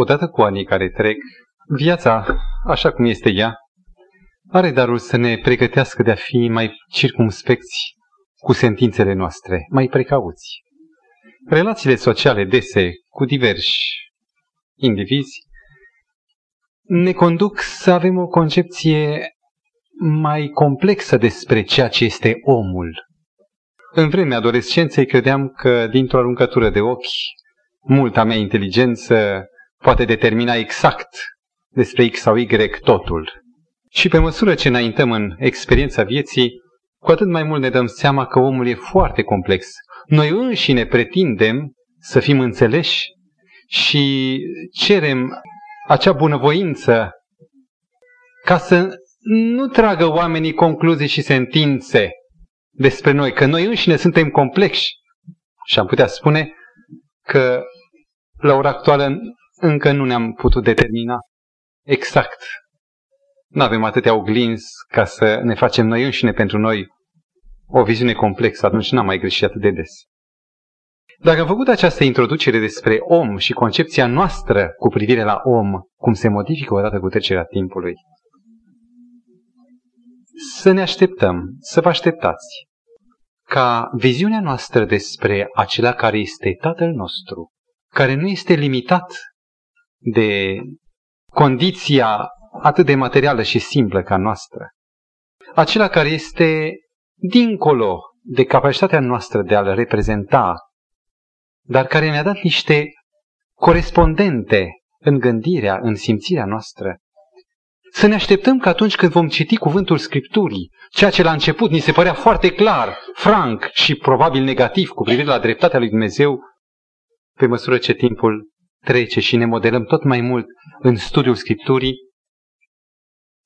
odată cu anii care trec, viața, așa cum este ea, are darul să ne pregătească de a fi mai circumspecți cu sentințele noastre, mai precauți. Relațiile sociale dese cu diversi indivizi ne conduc să avem o concepție mai complexă despre ceea ce este omul. În vremea adolescenței credeam că dintr-o aruncătură de ochi, multa mea inteligență poate determina exact despre X sau Y totul. Și pe măsură ce înaintăm în experiența vieții, cu atât mai mult ne dăm seama că omul e foarte complex. Noi înșine pretindem să fim înțeleși și cerem acea bunăvoință ca să nu tragă oamenii concluzii și sentințe despre noi, că noi înșine suntem complexi. Și am putea spune că la ora actuală încă nu ne-am putut determina exact. Nu avem atâtea oglinzi ca să ne facem noi înșine pentru noi o viziune complexă, atunci n-am mai greșit atât de des. Dacă am făcut această introducere despre om și concepția noastră cu privire la om, cum se modifică odată cu trecerea timpului, să ne așteptăm, să vă așteptați, ca viziunea noastră despre acela care este Tatăl nostru, care nu este limitat de condiția atât de materială și simplă ca noastră, acela care este dincolo de capacitatea noastră de a-L reprezenta, dar care ne-a dat niște corespondente în gândirea, în simțirea noastră, să ne așteptăm că atunci când vom citi cuvântul Scripturii, ceea ce la început ni se părea foarte clar, franc și probabil negativ cu privire la dreptatea lui Dumnezeu, pe măsură ce timpul trece și ne modelăm tot mai mult în studiul Scripturii,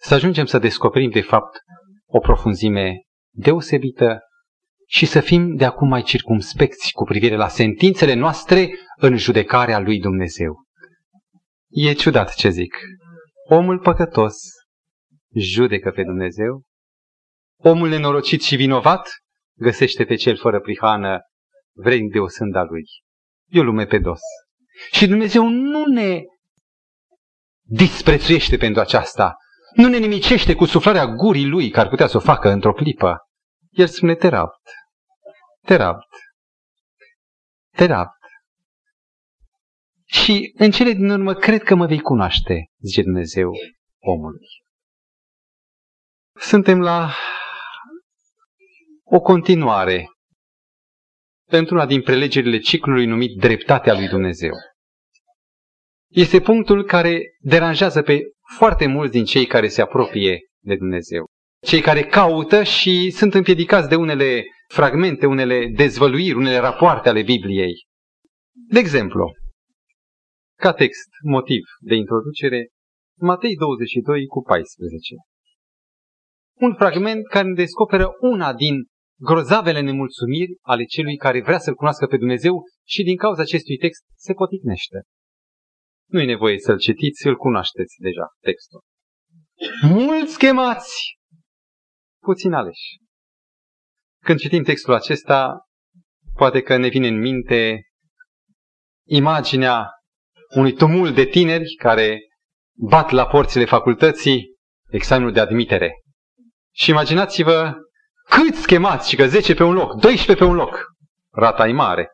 să ajungem să descoperim de fapt o profunzime deosebită și să fim de acum mai circumspecți cu privire la sentințele noastre în judecarea lui Dumnezeu. E ciudat ce zic. Omul păcătos judecă pe Dumnezeu, omul nenorocit și vinovat găsește pe cel fără prihană vrednic de o sânda lui. E o lume pe dos. Și Dumnezeu nu ne disprețuiește pentru aceasta, nu ne nimicește cu suflarea gurii lui, care putea să o facă într-o clipă. El spune, te rapt, te rapt, te rapt. Și în cele din urmă, cred că mă vei cunoaște, zice Dumnezeu omului. Suntem la o continuare într-una din prelegerile ciclului numit Dreptatea lui Dumnezeu. Este punctul care deranjează pe foarte mulți din cei care se apropie de Dumnezeu. Cei care caută și sunt împiedicați de unele fragmente, unele dezvăluiri, unele rapoarte ale Bibliei. De exemplu, ca text, motiv de introducere, Matei 22 cu 14. Un fragment care ne descoperă una din grozavele nemulțumiri ale celui care vrea să-L cunoască pe Dumnezeu și din cauza acestui text se poticnește. Nu e nevoie să-l citiți, îl cunoașteți deja, textul. Mulți chemați, puțin aleși. Când citim textul acesta, poate că ne vine în minte imaginea unui tumult de tineri care bat la porțile facultății examenul de admitere. Și imaginați-vă câți chemați și că 10 pe un loc, 12 pe un loc. Rata e mare.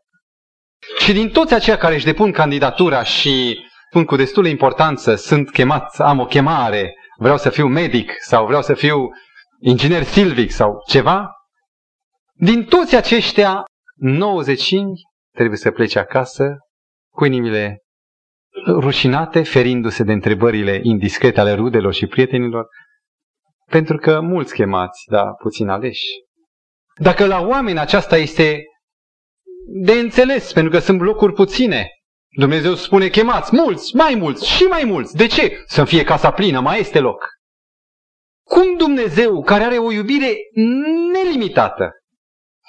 Și din toți aceia care își depun candidatura și spun cu destulă importanță, sunt chemat, am o chemare, vreau să fiu medic sau vreau să fiu inginer silvic sau ceva, din toți aceștia, 95 trebuie să plece acasă cu inimile rușinate, ferindu-se de întrebările indiscrete ale rudelor și prietenilor, pentru că mulți chemați, dar puțin aleși. Dacă la oameni aceasta este de înțeles, pentru că sunt locuri puține, Dumnezeu spune chemați mulți, mai mulți și mai mulți. De ce? Să fie casa plină, mai este loc. Cum Dumnezeu, care are o iubire nelimitată,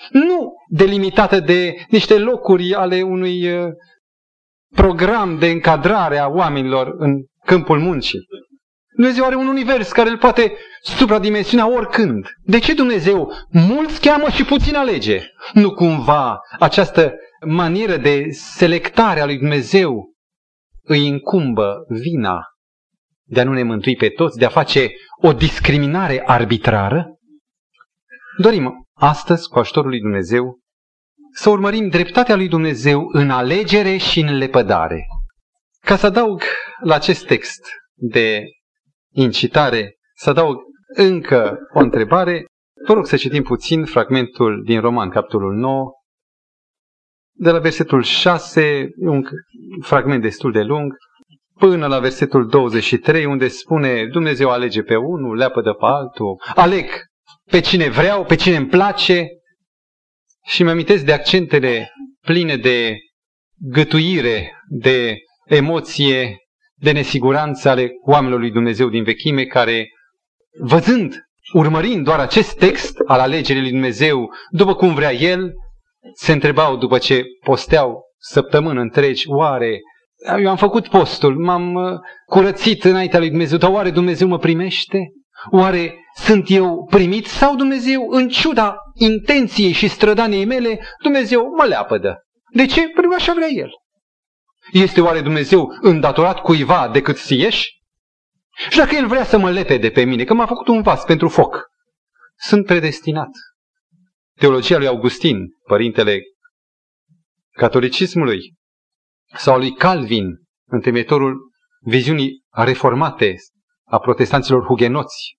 nu delimitată de niște locuri ale unui uh, program de încadrare a oamenilor în câmpul muncii. Dumnezeu are un univers care îl poate supradimensiona oricând. De ce Dumnezeu mulți cheamă și puțin alege? Nu cumva această manieră de selectare a lui Dumnezeu îi încumbă vina de a nu ne mântui pe toți, de a face o discriminare arbitrară, dorim astăzi, cu ajutorul lui Dumnezeu, să urmărim dreptatea lui Dumnezeu în alegere și în lepădare. Ca să adaug la acest text de incitare, să adaug încă o întrebare, vă rog să citim puțin fragmentul din Roman, capitolul 9, de la versetul 6, un fragment destul de lung, până la versetul 23, unde spune Dumnezeu alege pe unul, leapă de pe altul, aleg pe cine vreau, pe cine îmi place. Și mi amintesc de accentele pline de gătuire, de emoție, de nesiguranță ale oamenilor lui Dumnezeu din vechime care, văzând, urmărind doar acest text al alegerii lui Dumnezeu, după cum vrea El, se întrebau după ce posteau săptămâni întregi, oare eu am făcut postul, m-am uh, curățit înaintea lui Dumnezeu, dar oare Dumnezeu mă primește? Oare sunt eu primit sau Dumnezeu, în ciuda intenției și strădaniei mele, Dumnezeu mă leapădă? De ce? Pentru că așa vrea El. Este oare Dumnezeu îndatorat cuiva decât sieși? Și dacă El vrea să mă lepe de pe mine, că m-a făcut un vas pentru foc, sunt predestinat. Teologia lui Augustin, părintele catolicismului, sau lui Calvin, întemeitorul viziunii reformate a protestanților hugenoți,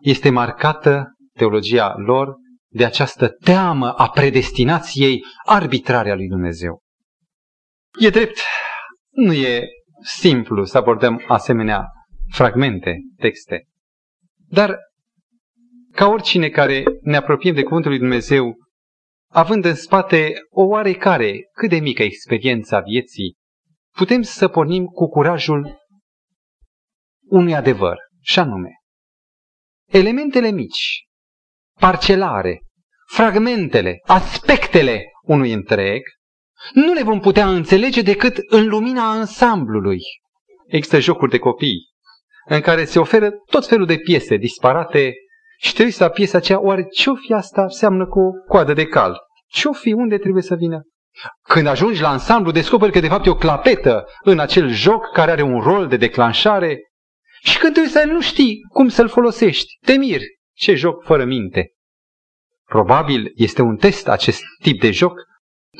este marcată teologia lor de această teamă a predestinației arbitrare a lui Dumnezeu. E drept, nu e simplu să abordăm asemenea fragmente, texte, dar ca oricine care ne apropiem de Cuvântul lui Dumnezeu, având în spate o oarecare, cât de mică experiență a vieții, putem să pornim cu curajul unui adevăr, și anume, elementele mici, parcelare, fragmentele, aspectele unui întreg, nu le vom putea înțelege decât în lumina ansamblului. Există jocuri de copii în care se oferă tot felul de piese disparate și trebuie să piesa aceea, oare ce-o fi asta seamnă cu o coadă de cal? Ce-o fi? Unde trebuie să vină? Când ajungi la ansamblu, descoperi că de fapt e o clapetă în acel joc care are un rol de declanșare și când trebuie să nu știi cum să-l folosești, te miri. Ce joc fără minte! Probabil este un test acest tip de joc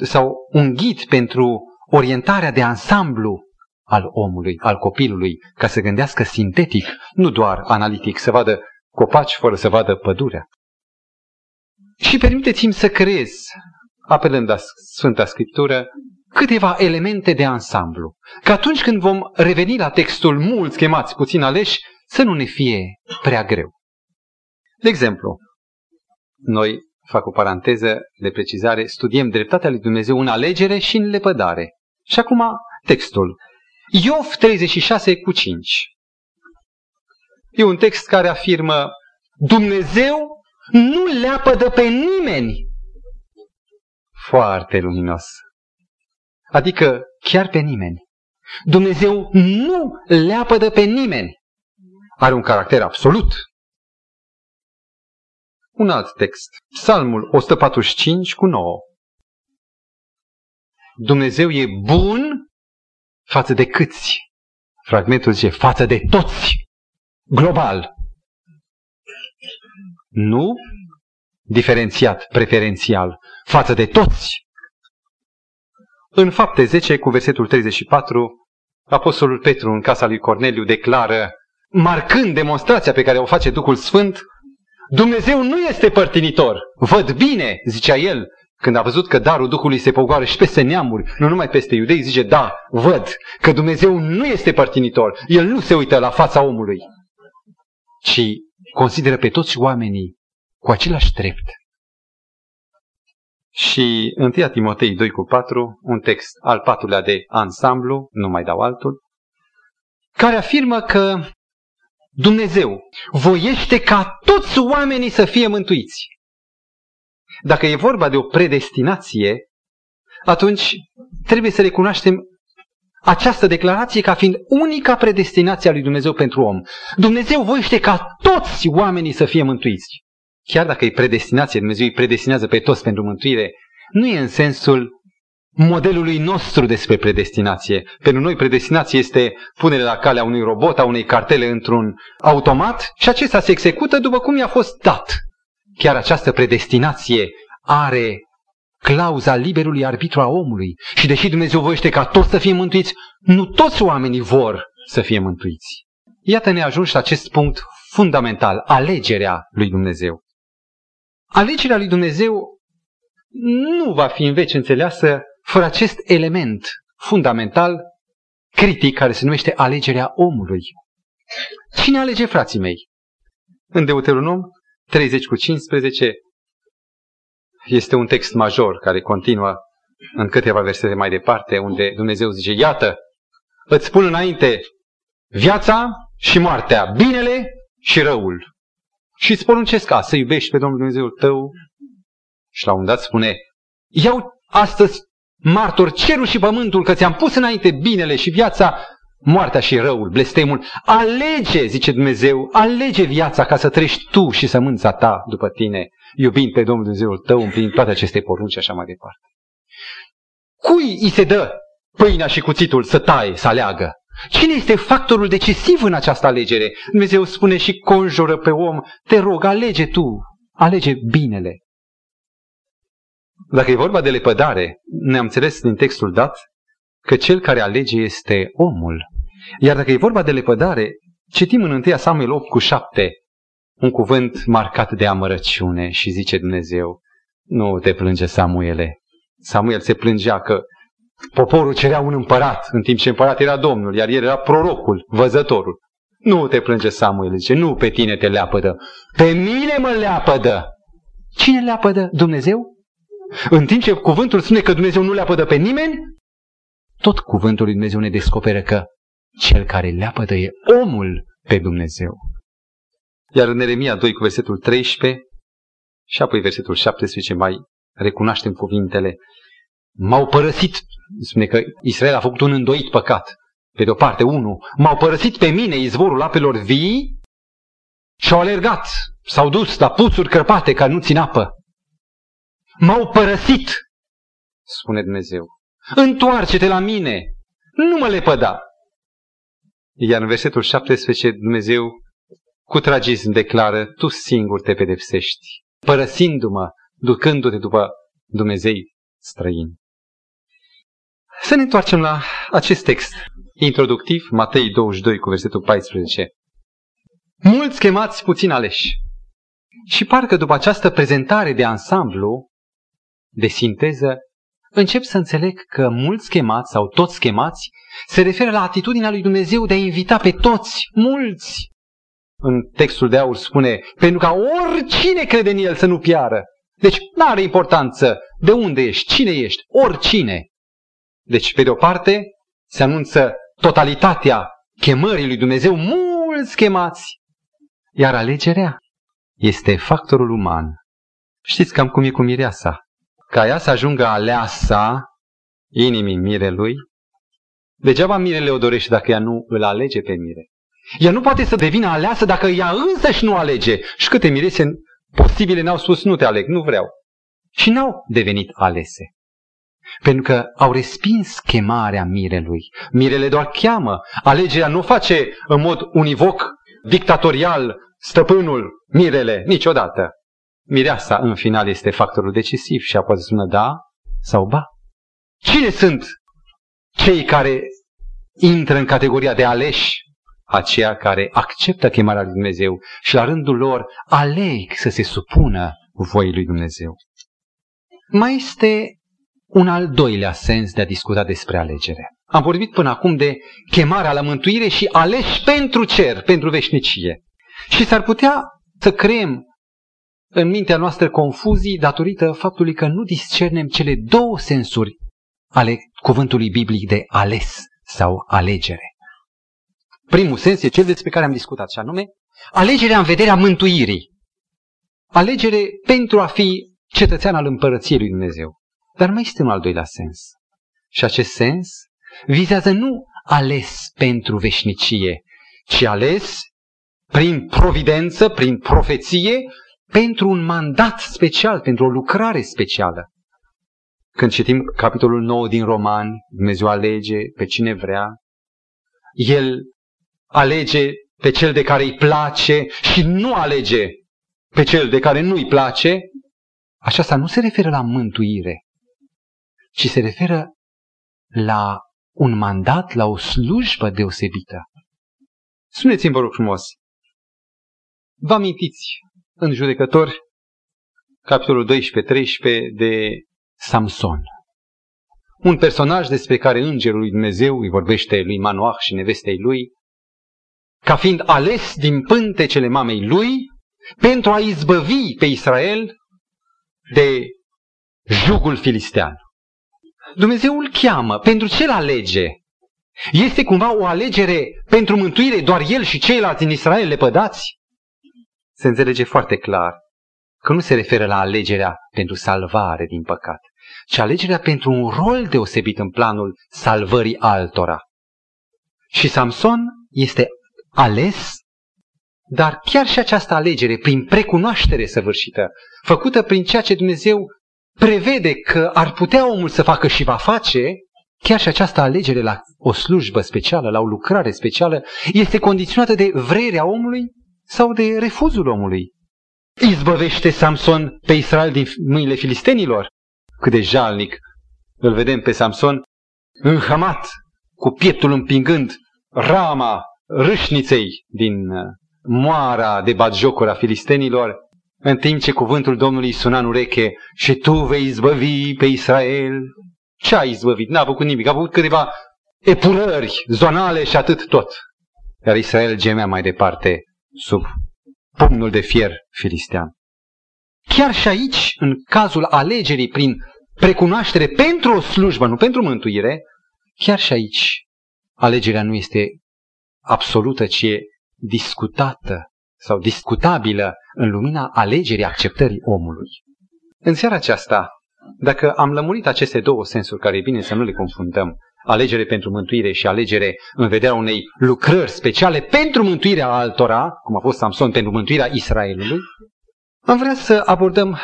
sau un ghid pentru orientarea de ansamblu al omului, al copilului, ca să gândească sintetic, nu doar analitic, să vadă copaci fără să vadă pădurea. Și permiteți-mi să creez, apelând la Sfânta Scriptură, câteva elemente de ansamblu. Că atunci când vom reveni la textul mulți chemați, puțin aleși, să nu ne fie prea greu. De exemplu, noi, fac o paranteză de precizare, studiem dreptatea lui Dumnezeu în alegere și în lepădare. Și acum textul. Iov 36 cu 5. E un text care afirmă Dumnezeu nu leapădă pe nimeni. Foarte luminos. Adică chiar pe nimeni. Dumnezeu nu leapădă pe nimeni. Are un caracter absolut. Un alt text. Psalmul 145 cu 9. Dumnezeu e bun față de câți? Fragmentul zice față de toți global. Nu diferențiat, preferențial, față de toți. În fapte 10, cu versetul 34, Apostolul Petru în casa lui Corneliu declară, marcând demonstrația pe care o face Duhul Sfânt, Dumnezeu nu este părtinitor. Văd bine, zicea el, când a văzut că darul Duhului se pogoară și peste neamuri, nu numai peste iudei, zice, da, văd că Dumnezeu nu este părtinitor. El nu se uită la fața omului ci consideră pe toți oamenii cu același drept. Și 1 Timotei 2 cu 4, un text al patrulea de ansamblu, nu mai dau altul, care afirmă că Dumnezeu voiește ca toți oamenii să fie mântuiți. Dacă e vorba de o predestinație, atunci trebuie să recunoaștem această declarație ca fiind unica predestinație a lui Dumnezeu pentru om. Dumnezeu voiește ca toți oamenii să fie mântuiți. Chiar dacă e predestinație, Dumnezeu îi predestinează pe toți pentru mântuire, nu e în sensul modelului nostru despre predestinație. Pentru noi predestinație este punerea la calea unui robot, a unei cartele într-un automat și acesta se execută după cum i-a fost dat. Chiar această predestinație are clauza liberului arbitru a omului. Și deși Dumnezeu voiește ca toți să fie mântuiți, nu toți oamenii vor să fie mântuiți. Iată ne ajungi la acest punct fundamental, alegerea lui Dumnezeu. Alegerea lui Dumnezeu nu va fi în veci înțeleasă fără acest element fundamental, critic, care se numește alegerea omului. Cine alege, frații mei? În Deuteronom 30 cu 15 este un text major care continuă în câteva versete mai departe, unde Dumnezeu zice, iată, îți spun înainte viața și moartea, binele și răul. Și îți poruncesc ca să iubești pe Domnul Dumnezeul tău. Și la un dat spune, iau astăzi martor cerul și pământul că ți-am pus înainte binele și viața, moartea și răul, blestemul. Alege, zice Dumnezeu, alege viața ca să trăiești tu și sămânța ta după tine, iubind pe Domnul Dumnezeul tău, împlinind toate aceste porunci și așa mai departe. Cui îi se dă pâinea și cuțitul să taie, să aleagă? Cine este factorul decisiv în această alegere? Dumnezeu spune și conjură pe om, te rog, alege tu, alege binele. Dacă e vorba de lepădare, ne-am înțeles din textul dat că cel care alege este omul. Iar dacă e vorba de lepădare, citim în 1 Samuel 8 cu 7 un cuvânt marcat de amărăciune și zice Dumnezeu, nu te plânge Samuele. Samuel se plângea că poporul cerea un împărat, în timp ce împărat era Domnul, iar el era prorocul, văzătorul. Nu te plânge Samuel, zice, nu pe tine te leapădă, pe mine mă leapădă. Cine leapădă? Dumnezeu? În timp ce cuvântul spune că Dumnezeu nu leapădă pe nimeni, tot cuvântul lui Dumnezeu ne descoperă că cel care leapădă e omul pe Dumnezeu. Iar în Eremia 2 cu versetul 13 și apoi versetul 17 mai recunoaștem cuvintele. M-au părăsit, spune că Israel a făcut un îndoit păcat. Pe de o parte, unu, m-au părăsit pe mine izvorul apelor vii și au alergat, s-au dus la puțuri cărpate care nu țin apă. M-au părăsit, spune Dumnezeu. Întoarce-te la mine, nu mă lepăda. Iar în versetul 17 Dumnezeu cu tragism declară, tu singur te pedepsești, părăsindu-mă, ducându-te după Dumnezei străini. Să ne întoarcem la acest text introductiv, Matei 22 cu versetul 14. Mulți chemați, puțin aleși. Și parcă după această prezentare de ansamblu, de sinteză, încep să înțeleg că mulți chemați sau toți chemați se referă la atitudinea lui Dumnezeu de a invita pe toți, mulți. În textul de aur spune, pentru ca oricine crede în el să nu piară. Deci nu are importanță de unde ești, cine ești, oricine. Deci, pe de o parte, se anunță totalitatea chemării lui Dumnezeu, mulți chemați. Iar alegerea este factorul uman. Știți cam cum e cu mireasa ca ea să ajungă aleasa inimii mirelui, degeaba mirele o dorește dacă ea nu îl alege pe mire. Ea nu poate să devină aleasă dacă ea însă și nu alege. Și câte mirese posibile n-au spus nu te aleg, nu vreau. Și n-au devenit alese. Pentru că au respins chemarea mirelui. Mirele doar cheamă. Alegerea nu face în mod univoc, dictatorial, stăpânul, mirele, niciodată. Mireasa, în final, este factorul decisiv și apoi să spună da sau ba. Cine sunt cei care intră în categoria de aleși? Aceia care acceptă chemarea lui Dumnezeu și la rândul lor aleg să se supună voii lui Dumnezeu. Mai este un al doilea sens de a discuta despre alegere. Am vorbit până acum de chemarea la mântuire și aleși pentru cer, pentru veșnicie. Și s-ar putea să creăm în mintea noastră confuzii datorită faptului că nu discernem cele două sensuri ale cuvântului biblic de ales sau alegere. Primul sens e cel despre care am discutat, și anume alegerea în vederea mântuirii. Alegere pentru a fi cetățean al împărăției lui Dumnezeu. Dar mai este un al doilea sens. Și acest sens vizează nu ales pentru veșnicie, ci ales prin providență, prin profeție, pentru un mandat special, pentru o lucrare specială. când citim capitolul 9 din Roman, Dumnezeu alege pe cine vrea, El alege pe cel de care îi place și nu alege pe cel de care nu îi place, aceasta nu se referă la mântuire, ci se referă la un mandat, la o slujbă deosebită. Spuneți-mi, vă rog frumos, vă amintiți în judecători, capitolul 12-13 de Samson. Un personaj despre care îngerul lui Dumnezeu îi vorbește lui Manoah și nevestei lui, ca fiind ales din pântecele mamei lui pentru a izbăvi pe Israel de jugul filistean. Dumnezeu îl cheamă, pentru ce îl alege? Este cumva o alegere pentru mântuire doar el și ceilalți în Israel lepădați? Se înțelege foarte clar că nu se referă la alegerea pentru salvare din păcat, ci alegerea pentru un rol deosebit în planul salvării altora. Și Samson este ales, dar chiar și această alegere, prin precunoaștere săvârșită, făcută prin ceea ce Dumnezeu prevede că ar putea omul să facă și va face, chiar și această alegere la o slujbă specială, la o lucrare specială, este condiționată de vrerea omului sau de refuzul omului. Izbăvește Samson pe Israel din mâinile filistenilor? Cât de jalnic îl vedem pe Samson înhamat, cu pieptul împingând rama râșniței din uh, moara de batjocuri a filistenilor, în timp ce cuvântul Domnului suna în ureche și tu vei izbăvi pe Israel. Ce a izbăvit? N-a făcut nimic. A făcut câteva epurări zonale și atât tot. Iar Israel gemea mai departe sub pumnul de fier filistean. Chiar și aici, în cazul alegerii prin precunoaștere pentru o slujbă, nu pentru mântuire, chiar și aici alegerea nu este absolută, ci e discutată sau discutabilă în lumina alegerii acceptării omului. În seara aceasta, dacă am lămurit aceste două sensuri care e bine să nu le confundăm, alegere pentru mântuire și alegere în vederea unei lucrări speciale pentru mântuirea altora, cum a fost Samson pentru mântuirea Israelului, am vrea să abordăm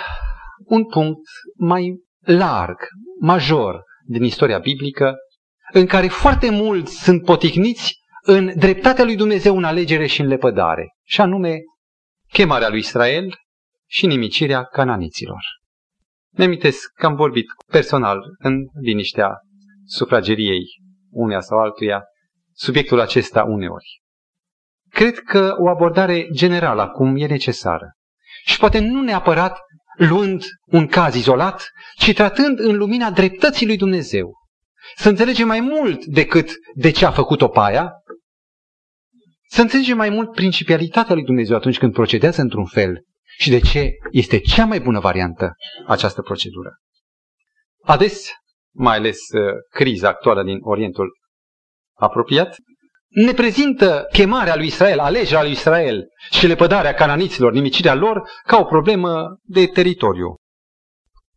un punct mai larg, major din istoria biblică, în care foarte mulți sunt poticniți în dreptatea lui Dumnezeu în alegere și în lepădare, și anume chemarea lui Israel și nimicirea cananiților. Ne amintesc că am vorbit personal în liniștea sufrageriei uneia sau altuia subiectul acesta uneori. Cred că o abordare generală acum e necesară. Și poate nu neapărat luând un caz izolat, ci tratând în lumina dreptății lui Dumnezeu. Să înțelegem mai mult decât de ce a făcut-o paia, să înțelegem mai mult principialitatea lui Dumnezeu atunci când procedează într-un fel și de ce este cea mai bună variantă această procedură. Ades, mai ales uh, criza actuală din Orientul apropiat, ne prezintă chemarea lui Israel, alegerea lui Israel și lepădarea cananiților, nimicirea lor, ca o problemă de teritoriu.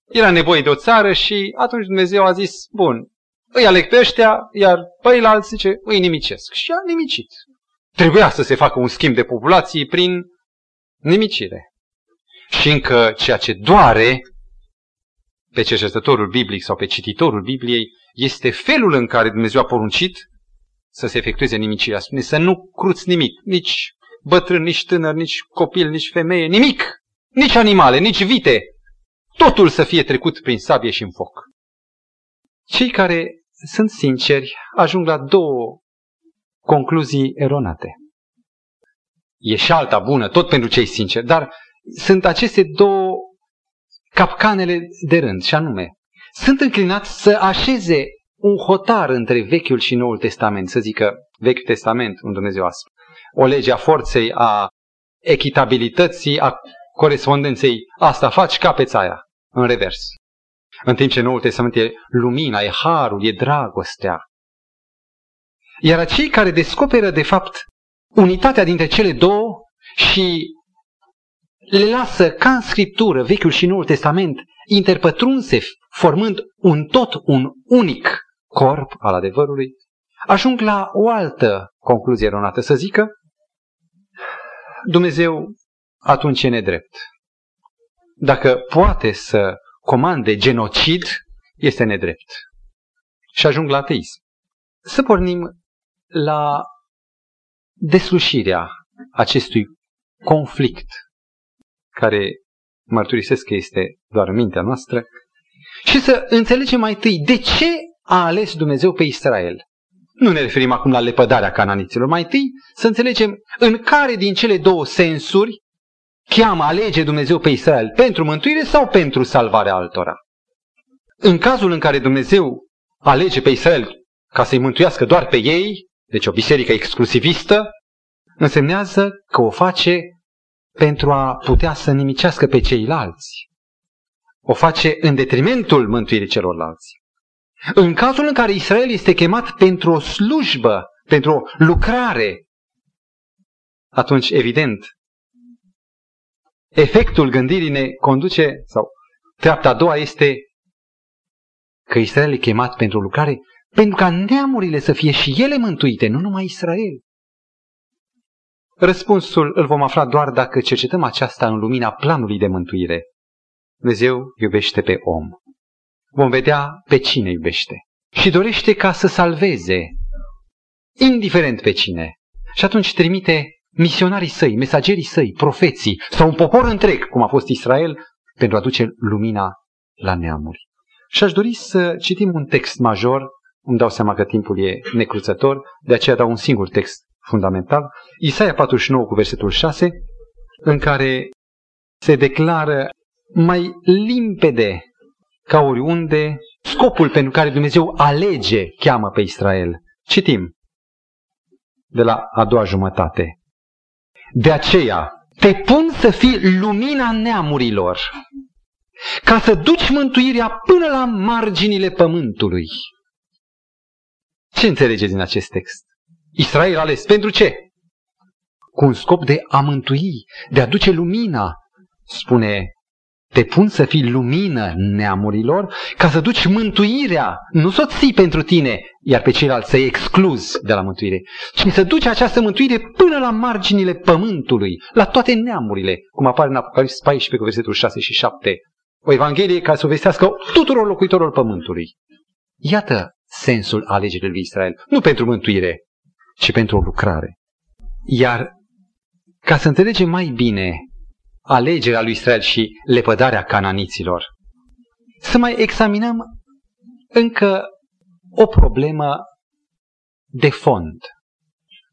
Era nevoie de o țară și atunci Dumnezeu a zis, bun, îi aleg pe ăștia, iar pe alții zice, îi nimicesc. Și a nimicit. Trebuia să se facă un schimb de populații prin nimicire. Și încă ceea ce doare pe cercetătorul biblic sau pe cititorul Bibliei este felul în care Dumnezeu a poruncit să se efectueze nimicirea. Spune să nu cruți nimic, nici bătrân, nici tânăr, nici copil, nici femeie, nimic, nici animale, nici vite. Totul să fie trecut prin sabie și în foc. Cei care sunt sinceri ajung la două concluzii eronate. E și alta bună, tot pentru cei sinceri, dar sunt aceste două capcanele de rând, și anume, sunt înclinați să așeze un hotar între Vechiul și Noul Testament, să zică Vechiul Testament, un Dumnezeu astfel. O lege a forței, a echitabilității, a corespondenței. Asta faci, capeți țaia, în revers. În timp ce Noul Testament e lumina, e harul, e dragostea, iar cei care descoperă, de fapt, unitatea dintre cele două și le lasă ca în Scriptură, Vechiul și Noul Testament, interpătrunse, formând un tot, un unic corp al adevărului, ajung la o altă concluzie eronată, să zică, Dumnezeu atunci e nedrept. Dacă poate să comande genocid, este nedrept. Și ajung la ateism. Să pornim la deslușirea acestui conflict care mărturisesc că este doar mintea noastră și să înțelegem mai întâi de ce a ales Dumnezeu pe Israel. Nu ne referim acum la lepădarea cananiților. Mai întâi să înțelegem în care din cele două sensuri cheamă, alege Dumnezeu pe Israel pentru mântuire sau pentru salvarea altora. În cazul în care Dumnezeu alege pe Israel ca să-i mântuiască doar pe ei, deci o biserică exclusivistă, însemnează că o face pentru a putea să nimicească pe ceilalți. O face în detrimentul mântuirii celorlalți. În cazul în care Israel este chemat pentru o slujbă, pentru o lucrare, atunci, evident, efectul gândirii ne conduce, sau treapta a doua este că Israel e chemat pentru lucrare, pentru ca neamurile să fie și ele mântuite, nu numai Israel. Răspunsul îl vom afla doar dacă cercetăm aceasta în lumina planului de mântuire. Dumnezeu iubește pe om. Vom vedea pe cine iubește. Și dorește ca să salveze, indiferent pe cine. Și atunci trimite misionarii săi, mesagerii săi, profeții sau un popor întreg, cum a fost Israel, pentru a duce lumina la neamuri. Și aș dori să citim un text major, îmi dau seama că timpul e necruțător, de aceea dau un singur text fundamental, Isaia 49 cu versetul 6, în care se declară mai limpede ca oriunde scopul pentru care Dumnezeu alege, cheamă pe Israel. Citim de la a doua jumătate. De aceea, te pun să fii lumina neamurilor, ca să duci mântuirea până la marginile pământului. Ce înțelegeți din acest text? Israel ales pentru ce? Cu un scop de a mântui, de a duce lumina, spune te pun să fii lumină neamurilor ca să duci mântuirea, nu să o ții pentru tine, iar pe ceilalți să-i excluzi de la mântuire, ci să duci această mântuire până la marginile pământului, la toate neamurile, cum apare în Apocalipsa 14 cu versetul 6 și 7. O Evanghelie ca să o vestească tuturor locuitorilor pământului. Iată sensul alegerii lui Israel. Nu pentru mântuire, ci pentru o lucrare. Iar ca să înțelegem mai bine alegerea lui Israel și lepădarea cananiților. Să mai examinăm încă o problemă de fond.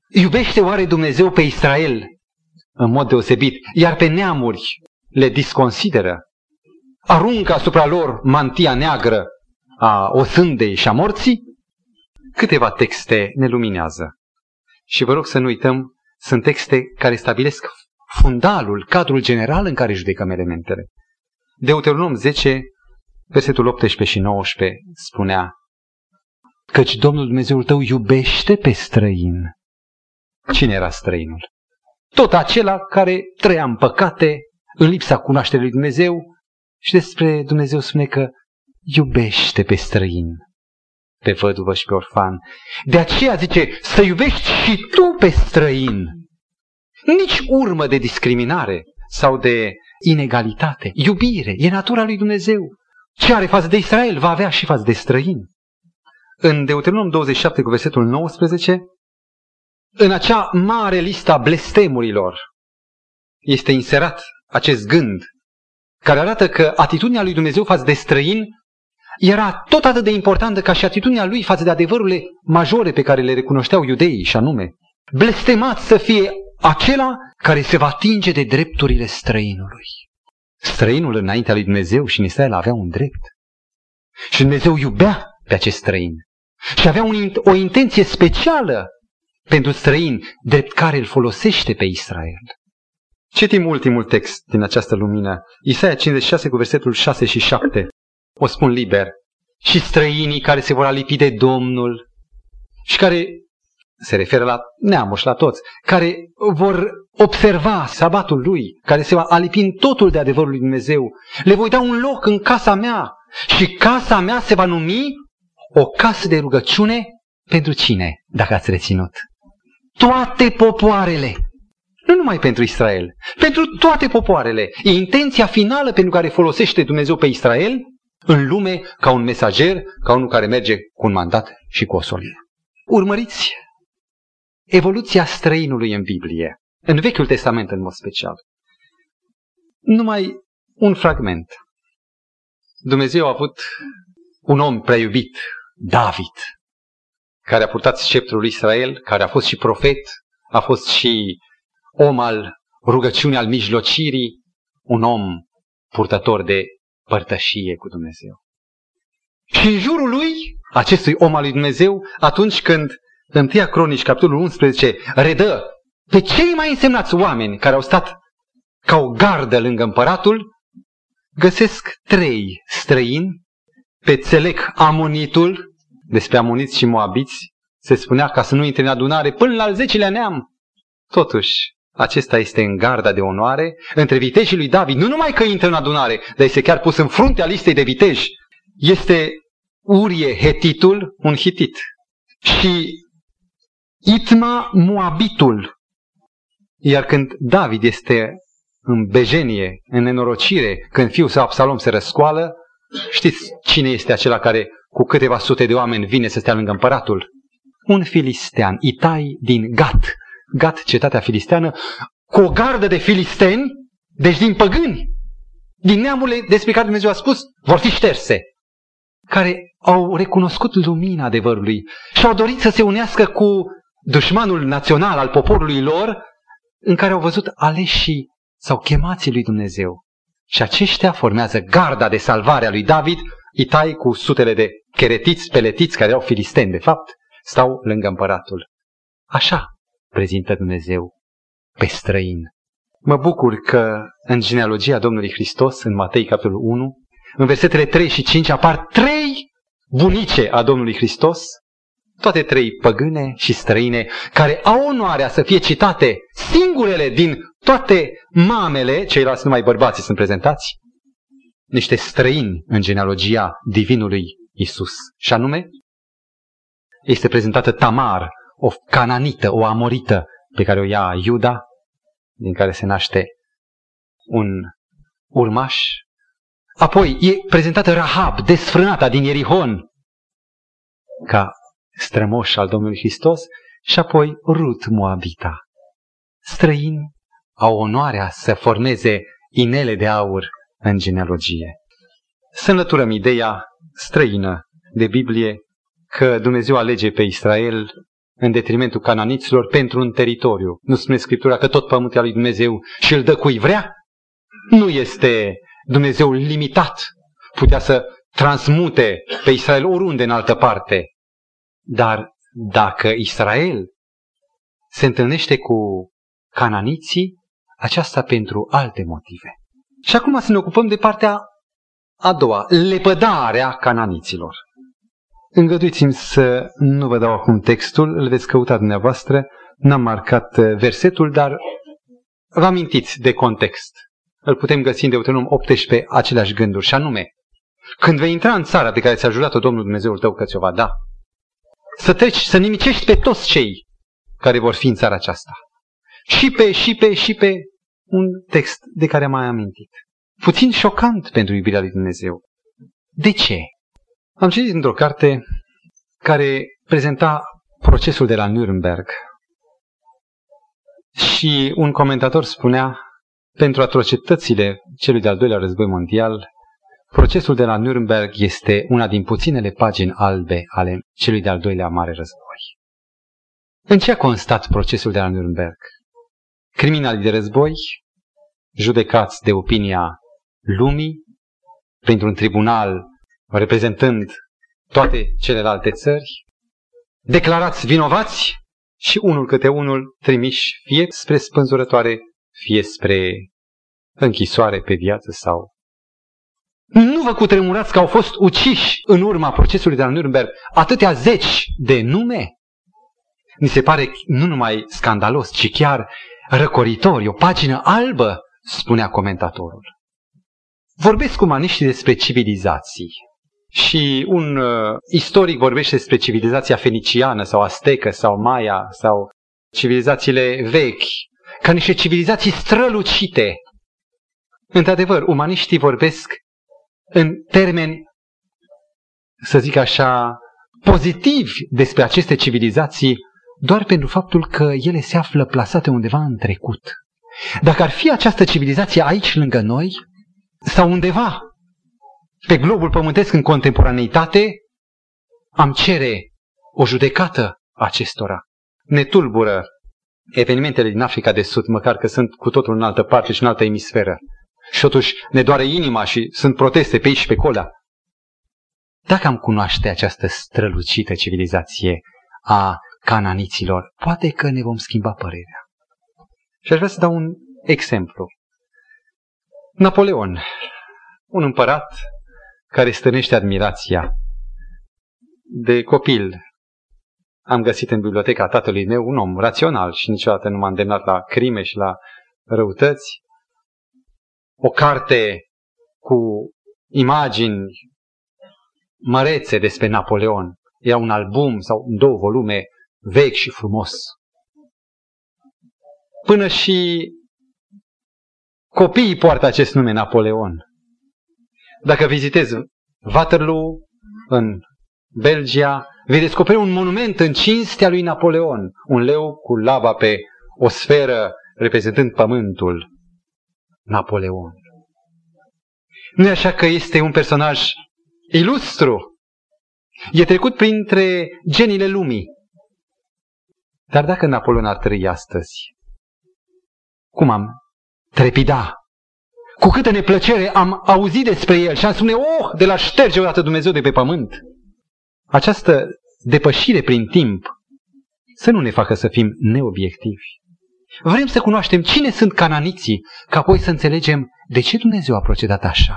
Iubește oare Dumnezeu pe Israel în mod deosebit, iar pe neamuri le disconsideră? Aruncă asupra lor mantia neagră a osândei și a morții? Câteva texte ne luminează. Și vă rog să nu uităm, sunt texte care stabilesc fundalul, cadrul general în care judecăm elementele. Deuteronom 10, versetul 18 și 19 spunea Căci Domnul Dumnezeul tău iubește pe străin. Cine era străinul? Tot acela care trăia în păcate, în lipsa cunoașterii lui Dumnezeu și despre Dumnezeu spune că iubește pe străin, pe văduvă și pe orfan. De aceea zice să iubești și tu pe străin nici urmă de discriminare sau de inegalitate. Iubire, e natura lui Dumnezeu. Ce are față de Israel va avea și față de străini. În Deuteronom 27 cu versetul 19, în acea mare listă a blestemurilor este inserat acest gând care arată că atitudinea lui Dumnezeu față de străini era tot atât de importantă ca și atitudinea lui față de adevărurile majore pe care le recunoșteau iudeii, și anume, blestemat să fie acela care se va atinge de drepturile străinului. Străinul înaintea lui Dumnezeu și în Israel avea un drept. Și Dumnezeu iubea pe acest străin. Și avea un, o intenție specială pentru străin, drept care îl folosește pe Israel. Citim ultimul text din această lumină. Isaia 56 cu versetul 6 și 7. O spun liber. Și străinii care se vor alipi de Domnul și care se referă la neamuri și la toți, care vor observa sabatul lui, care se va alipi în totul de adevărul lui Dumnezeu. Le voi da un loc în casa mea și casa mea se va numi o casă de rugăciune pentru cine, dacă ați reținut? Toate popoarele. Nu numai pentru Israel, pentru toate popoarele. E intenția finală pentru care folosește Dumnezeu pe Israel în lume ca un mesager, ca unul care merge cu un mandat și cu o solie. Urmăriți evoluția străinului în Biblie, în Vechiul Testament în mod special. Numai un fragment. Dumnezeu a avut un om prea iubit, David, care a purtat sceptrul Israel, care a fost și profet, a fost și om al rugăciunii, al mijlocirii, un om purtător de părtășie cu Dumnezeu. Și în jurul lui, acestui om al lui Dumnezeu, atunci când în 1 Cronici, capitolul 11, redă pe cei mai însemnați oameni care au stat ca o gardă lângă împăratul, găsesc trei străini, pe Țelec Amonitul, despre amoniți și moabiți, se spunea ca să nu intre în adunare până la al zecilea neam. Totuși, acesta este în garda de onoare între vitejii lui David. Nu numai că intră în adunare, dar este chiar pus în fruntea listei de viteji. Este Urie Hetitul, un hitit. Și Itma Moabitul. Iar când David este în bejenie, în nenorocire, când fiul său Absalom se răscoală, știți cine este acela care cu câteva sute de oameni vine să stea lângă împăratul? Un filistean, Itai din Gat. Gat, cetatea filisteană, cu o gardă de filisteni, deci din păgâni, din neamurile despre care Dumnezeu a spus, vor fi șterse, care au recunoscut lumina adevărului și au dorit să se unească cu dușmanul național al poporului lor, în care au văzut aleșii sau chemații lui Dumnezeu. Și aceștia formează garda de salvare a lui David, Itai cu sutele de cheretiți, peletiți, care erau filisteni, de fapt, stau lângă împăratul. Așa prezintă Dumnezeu pe străin. Mă bucur că în genealogia Domnului Hristos, în Matei capitolul 1, în versetele 3 și 5 apar trei bunice a Domnului Hristos, toate trei păgâne și străine, care au onoarea să fie citate singurele din toate mamele, ceilalți numai bărbații sunt prezentați, niște străini în genealogia divinului Isus. Și anume, este prezentată Tamar, o cananită, o amorită pe care o ia Iuda, din care se naște un urmaș. Apoi e prezentată Rahab, desfrânata din Ierihon, ca strămoș al Domnului Hristos, și apoi Rut Moabita. Străini au onoarea să formeze inele de aur în genealogie. Să înlăturăm ideea străină de Biblie că Dumnezeu alege pe Israel în detrimentul cananiților pentru un teritoriu. Nu spune Scriptura că tot pământul al lui Dumnezeu și îl dă cui vrea? Nu este Dumnezeu limitat. Putea să transmute pe Israel oriunde în altă parte. Dar dacă Israel se întâlnește cu cananiții, aceasta pentru alte motive. Și acum să ne ocupăm de partea a doua, lepădarea cananiților. Îngăduiți-mi să nu vă dau acum textul, îl veți căuta dumneavoastră, n-am marcat uh, versetul, dar vă amintiți de context. Îl putem găsi în Deuteronom 18 aceleași gânduri, și anume, când vei intra în țara pe care ți-a jurat-o Domnul Dumnezeul tău că ți-o va da, să treci, să nimicești pe toți cei care vor fi în țara aceasta. Și pe, și pe, și pe un text de care am mai amintit. Puțin șocant pentru iubirea lui Dumnezeu. De ce? Am citit într-o carte care prezenta procesul de la Nuremberg și un comentator spunea pentru atrocitățile celui de-al doilea război mondial, procesul de la Nuremberg este una din puținele pagini albe ale celui de-al doilea mare război. În ce a constat procesul de la Nuremberg? Criminalii de război, judecați de opinia lumii, printr-un tribunal reprezentând toate celelalte țări, declarați vinovați și unul câte unul trimiși fie spre spânzurătoare, fie spre închisoare pe viață sau... Nu vă cutremurați că au fost uciși în urma procesului de la Nürnberg atâtea zeci de nume? Mi se pare nu numai scandalos, ci chiar răcoritor, o pagină albă, spunea comentatorul. Vorbesc cu maniștii despre civilizații. Și un uh, istoric vorbește despre civilizația feniciană sau astecă sau maia sau civilizațiile vechi, ca niște civilizații strălucite. Într-adevăr, umaniștii vorbesc în termeni să zic așa, pozitivi despre aceste civilizații doar pentru faptul că ele se află plasate undeva în trecut. Dacă ar fi această civilizație aici lângă noi, sau undeva pe globul pământesc în contemporaneitate, am cere o judecată acestora. Ne tulbură evenimentele din Africa de Sud, măcar că sunt cu totul în altă parte și în altă emisferă. Și totuși ne doare inima și sunt proteste pe aici și pe acolo. Dacă am cunoaște această strălucită civilizație a cananiților, poate că ne vom schimba părerea. Și aș vrea să dau un exemplu. Napoleon, un împărat care stănește admirația. De copil am găsit în biblioteca tatălui meu un om rațional și niciodată nu m-a îndemnat la crime și la răutăți. O carte cu imagini mărețe despre Napoleon. Era un album sau două volume vechi și frumos. Până și copiii poartă acest nume Napoleon. Dacă vizitezi Waterloo în Belgia, vei descoperi un monument în cinstea lui Napoleon, un leu cu laba pe o sferă reprezentând pământul. Napoleon. Nu e așa că este un personaj ilustru. E trecut printre genile lumii. Dar dacă Napoleon ar trăi astăzi, cum am trepida? Cu câtă neplăcere am auzit despre el și am spune, oh, de la șterge odată Dumnezeu de pe pământ. Această depășire prin timp să nu ne facă să fim neobiectivi. Vrem să cunoaștem cine sunt cananiții, ca apoi să înțelegem de ce Dumnezeu a procedat așa.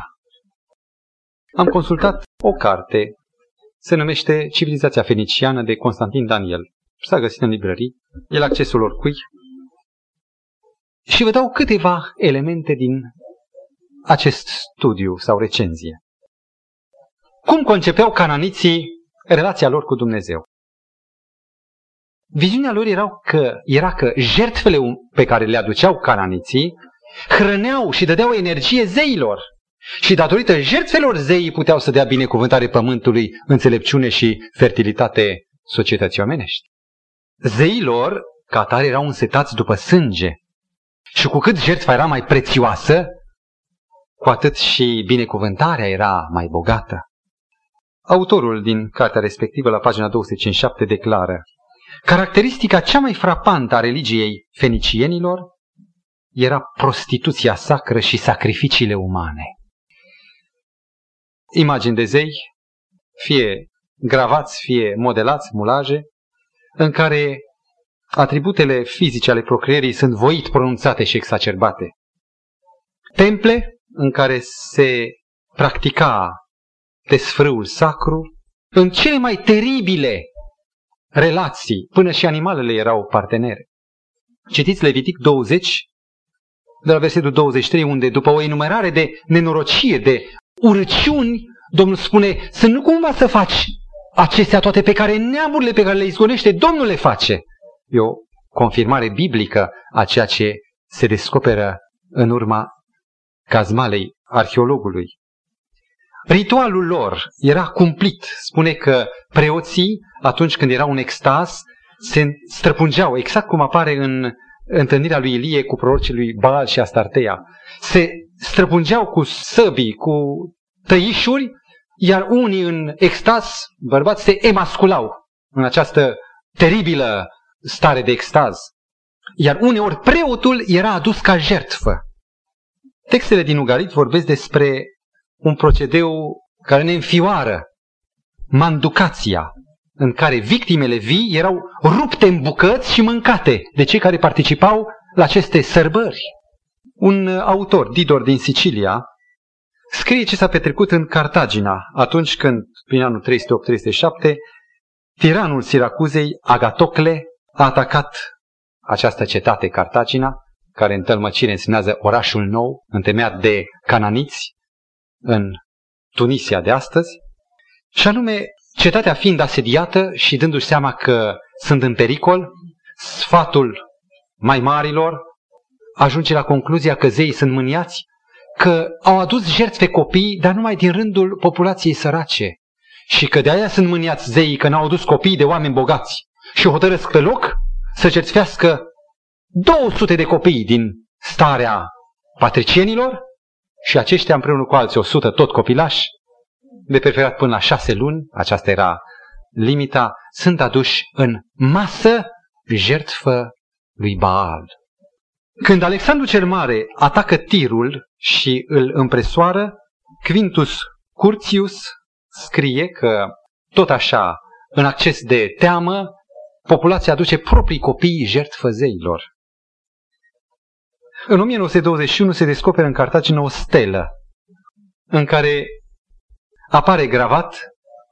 Am consultat o carte, se numește Civilizația Feniciană de Constantin Daniel. S-a găsit în librării, el accesul oricui. Și vă dau câteva elemente din acest studiu sau recenzie. Cum concepeau cananiții relația lor cu Dumnezeu? Viziunea lor era că, era că jertfele pe care le aduceau cananiții hrăneau și dădeau energie zeilor. Și datorită jertfelor zeii puteau să dea binecuvântare pământului, înțelepciune și fertilitate societății omenești. Zeilor, ca tare, erau însetați după sânge. Și cu cât jertfa era mai prețioasă, cu atât și binecuvântarea era mai bogată. Autorul din cartea respectivă, la pagina 257, declară Caracteristica cea mai frapantă a religiei fenicienilor era prostituția sacră și sacrificiile umane. Imagini de zei, fie gravați, fie modelați, mulaje, în care atributele fizice ale procreierii sunt voit pronunțate și exacerbate. Temple în care se practica desfrâul sacru, în cele mai teribile relații, până și animalele erau partenere. Citiți Levitic 20, de la versetul 23, unde după o enumerare de nenorocire, de urăciuni, Domnul spune să nu cumva să faci acestea toate pe care neamurile pe care le izgonește, Domnul le face. E o confirmare biblică a ceea ce se descoperă în urma cazmalei arheologului. Ritualul lor era cumplit. Spune că preoții, atunci când erau în extaz, se străpungeau, exact cum apare în întâlnirea lui Ilie cu prorocii lui Baal și Astartea. Se străpungeau cu săbii, cu tăișuri, iar unii în extaz, bărbați, se emasculau în această teribilă stare de extaz. Iar uneori preotul era adus ca jertfă. Textele din Ugarit vorbesc despre un procedeu care ne înfioară, manducația, în care victimele vii erau rupte în bucăți și mâncate de cei care participau la aceste sărbări. Un autor, Didor din Sicilia, scrie ce s-a petrecut în Cartagina atunci când, prin anul 308-307, tiranul Siracuzei, Agatocle, a atacat această cetate Cartagina, care în tălmăcire însemnează orașul nou, întemeiat de cananiți, în Tunisia de astăzi, și anume cetatea fiind asediată și dându-și seama că sunt în pericol, sfatul mai marilor ajunge la concluzia că zeii sunt mâniați, că au adus jertfe copii, dar numai din rândul populației sărace. și că de aia sunt mâniați zeii că n-au dus copiii de oameni bogați și hotărăsc pe loc să cerțească 200 de copii din starea patricienilor și aceștia împreună cu alții 100 tot copilași, de preferat până la șase luni, aceasta era limita, sunt aduși în masă jertfă lui Baal. Când Alexandru cel Mare atacă tirul și îl împresoară, Quintus Curtius scrie că, tot așa, în acces de teamă, populația aduce proprii copii jertfă zeilor. În 1921 se descoperă în Cartagena o stelă în care apare gravat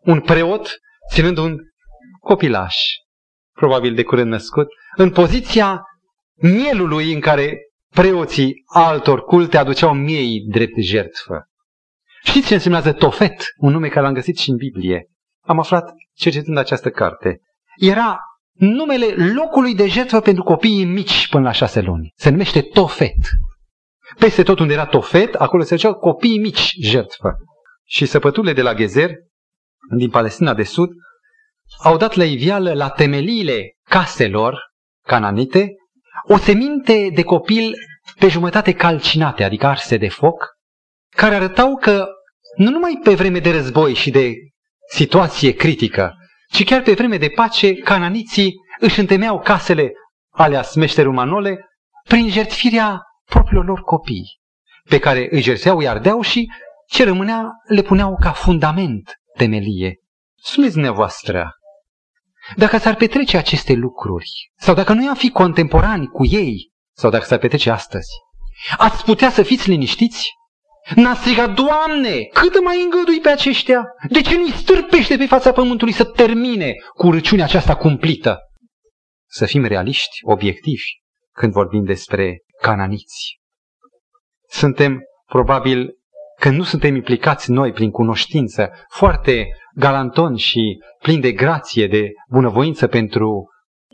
un preot ținând un copilaș, probabil de curând născut, în poziția mielului în care preoții altor culte aduceau miei drept jertfă. Știți ce însemnează Tofet, un nume care l-am găsit și în Biblie? Am aflat cercetând această carte. Era numele locului de jertfă pentru copiii mici până la șase luni. Se numește Tofet. Peste tot unde era Tofet, acolo se duceau copiii mici jertfă. Și săpăturile de la Gezer, din Palestina de Sud, au dat la ivială la temeliile caselor cananite o seminte de copil pe jumătate calcinate, adică arse de foc, care arătau că nu numai pe vreme de război și de situație critică, ci chiar pe vreme de pace, cananiții își întemeau casele alea smeșteri manole prin jertfirea propriilor lor copii, pe care îi jertfeau, îi ardeau și ce rămânea le puneau ca fundament temelie. Spuneți dumneavoastră, dacă s-ar petrece aceste lucruri, sau dacă noi am fi contemporani cu ei, sau dacă s-ar petrece astăzi, ați putea să fiți liniștiți? N-a strigat, Doamne, cât mai îngădui pe aceștia? De ce nu-i stârpește pe fața pământului să termine cu râciunea aceasta cumplită? Să fim realiști, obiectivi, când vorbim despre cananiți. Suntem, probabil, când nu suntem implicați noi prin cunoștință, foarte galantoni și plini de grație, de bunăvoință pentru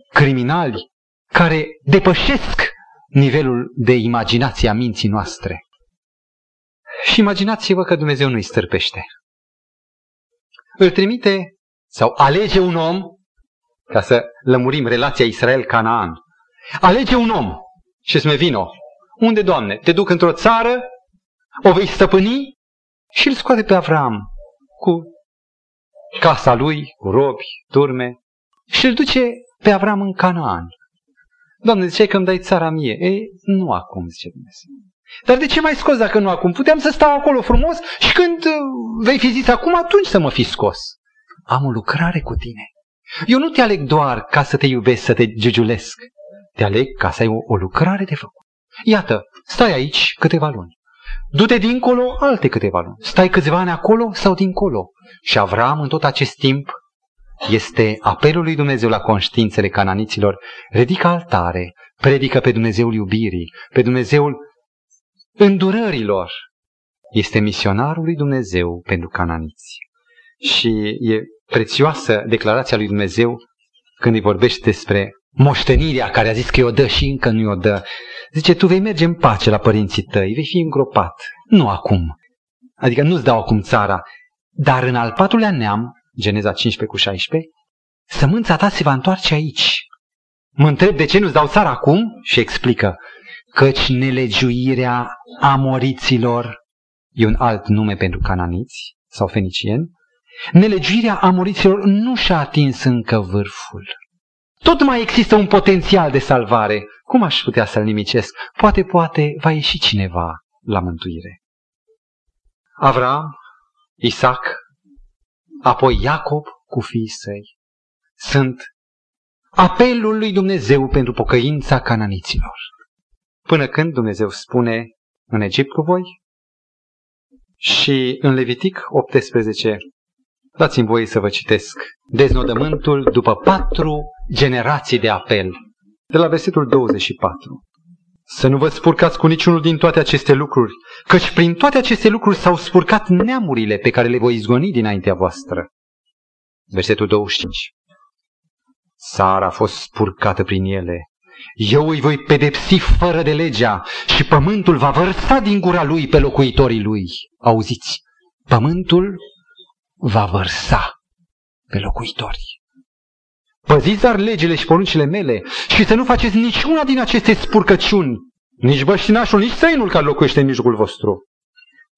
criminali care depășesc nivelul de imaginație a minții noastre. Și imaginați-vă că Dumnezeu nu-i stârpește. Îl trimite sau alege un om, ca să lămurim relația Israel-Canaan, alege un om și spune vino. Unde, Doamne? Te duc într-o țară, o vei stăpâni și îl scoate pe Avram cu casa lui, cu robi, turme și îl duce pe Avram în Canaan. Doamne, ziceai că îmi dai țara mie. Ei, nu acum, zice Dumnezeu. Dar de ce mai scos dacă nu acum? Puteam să stau acolo frumos și când uh, vei fi zis acum, atunci să mă fi scos. Am o lucrare cu tine. Eu nu te aleg doar ca să te iubesc, să te giugiulesc. Te aleg ca să ai o, o lucrare de făcut. Iată, stai aici câteva luni. Du-te dincolo alte câteva luni. Stai câțiva ani acolo sau dincolo. Și Avram în tot acest timp este apelul lui Dumnezeu la conștiințele cananiților. Ridică altare, predică pe Dumnezeul iubirii, pe Dumnezeul îndurărilor. Este misionarul lui Dumnezeu pentru cananiți. Și e prețioasă declarația lui Dumnezeu când îi vorbește despre moștenirea care a zis că o dă și încă nu o dă. Zice, tu vei merge în pace la părinții tăi, vei fi îngropat. Nu acum. Adică nu-ți dau acum țara. Dar în al patrulea neam, Geneza 15 cu 16, sămânța ta se va întoarce aici. Mă întreb de ce nu-ți dau țara acum și explică căci nelegiuirea amoriților e un alt nume pentru cananiți sau fenicieni, nelegiuirea amoriților nu și-a atins încă vârful. Tot mai există un potențial de salvare. Cum aș putea să-l nimicesc? Poate, poate, va ieși cineva la mântuire. Avram, Isaac, apoi Iacob cu fiii săi. Sunt apelul lui Dumnezeu pentru pocăința cananiților. Până când Dumnezeu spune în Egipt cu voi și în Levitic 18, dați-mi voie să vă citesc deznodământul după patru generații de apel, de la versetul 24. Să nu vă spurcați cu niciunul din toate aceste lucruri, căci prin toate aceste lucruri s-au spurcat neamurile pe care le voi izgoni dinaintea voastră. Versetul 25. Sara a fost spurcată prin ele eu îi voi pedepsi fără de legea și pământul va vărsa din gura lui pe locuitorii lui. Auziți? Pământul va vărsa. pe locuitori. Păziți dar legile și poruncile mele și să nu faceți niciuna din aceste spurcăciuni, nici băștinașul, nici străinul care locuiește în mijlocul vostru.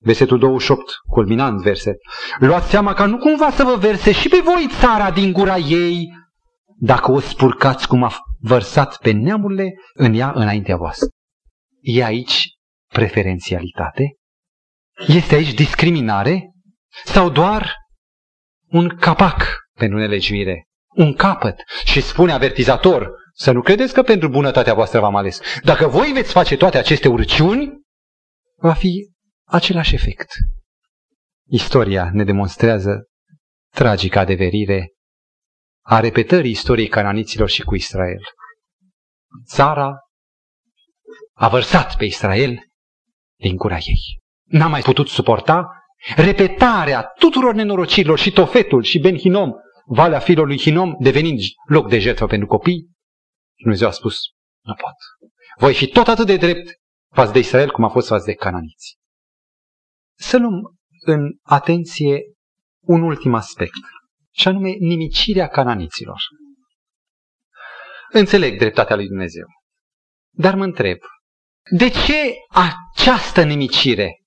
Versetul 28, culminant verset. Luați seama ca nu cumva să vă verse și pe voi țara din gura ei, dacă o spurcați cum a vărsat pe neamurile în ea înaintea voastră. E aici preferențialitate? Este aici discriminare? Sau doar un capac pentru nelegiuire? Un capăt? Și spune avertizator, să nu credeți că pentru bunătatea voastră v-am ales. Dacă voi veți face toate aceste urciuni, va fi același efect. Istoria ne demonstrează tragica adeverire a repetării istoriei cananiților și cu Israel. Țara a vărsat pe Israel din gura ei. N-a mai putut suporta repetarea tuturor nenorocirilor și Tofetul și Ben Hinom, Valea fiilor lui Hinom, devenind loc de jertfă pentru copii. Și Dumnezeu a spus, nu pot. Voi fi tot atât de drept față de Israel cum a fost față de cananiți. Să luăm în atenție un ultim aspect, și anume nimicirea cananiților. Înțeleg dreptatea lui Dumnezeu, dar mă întreb, de ce această nimicire?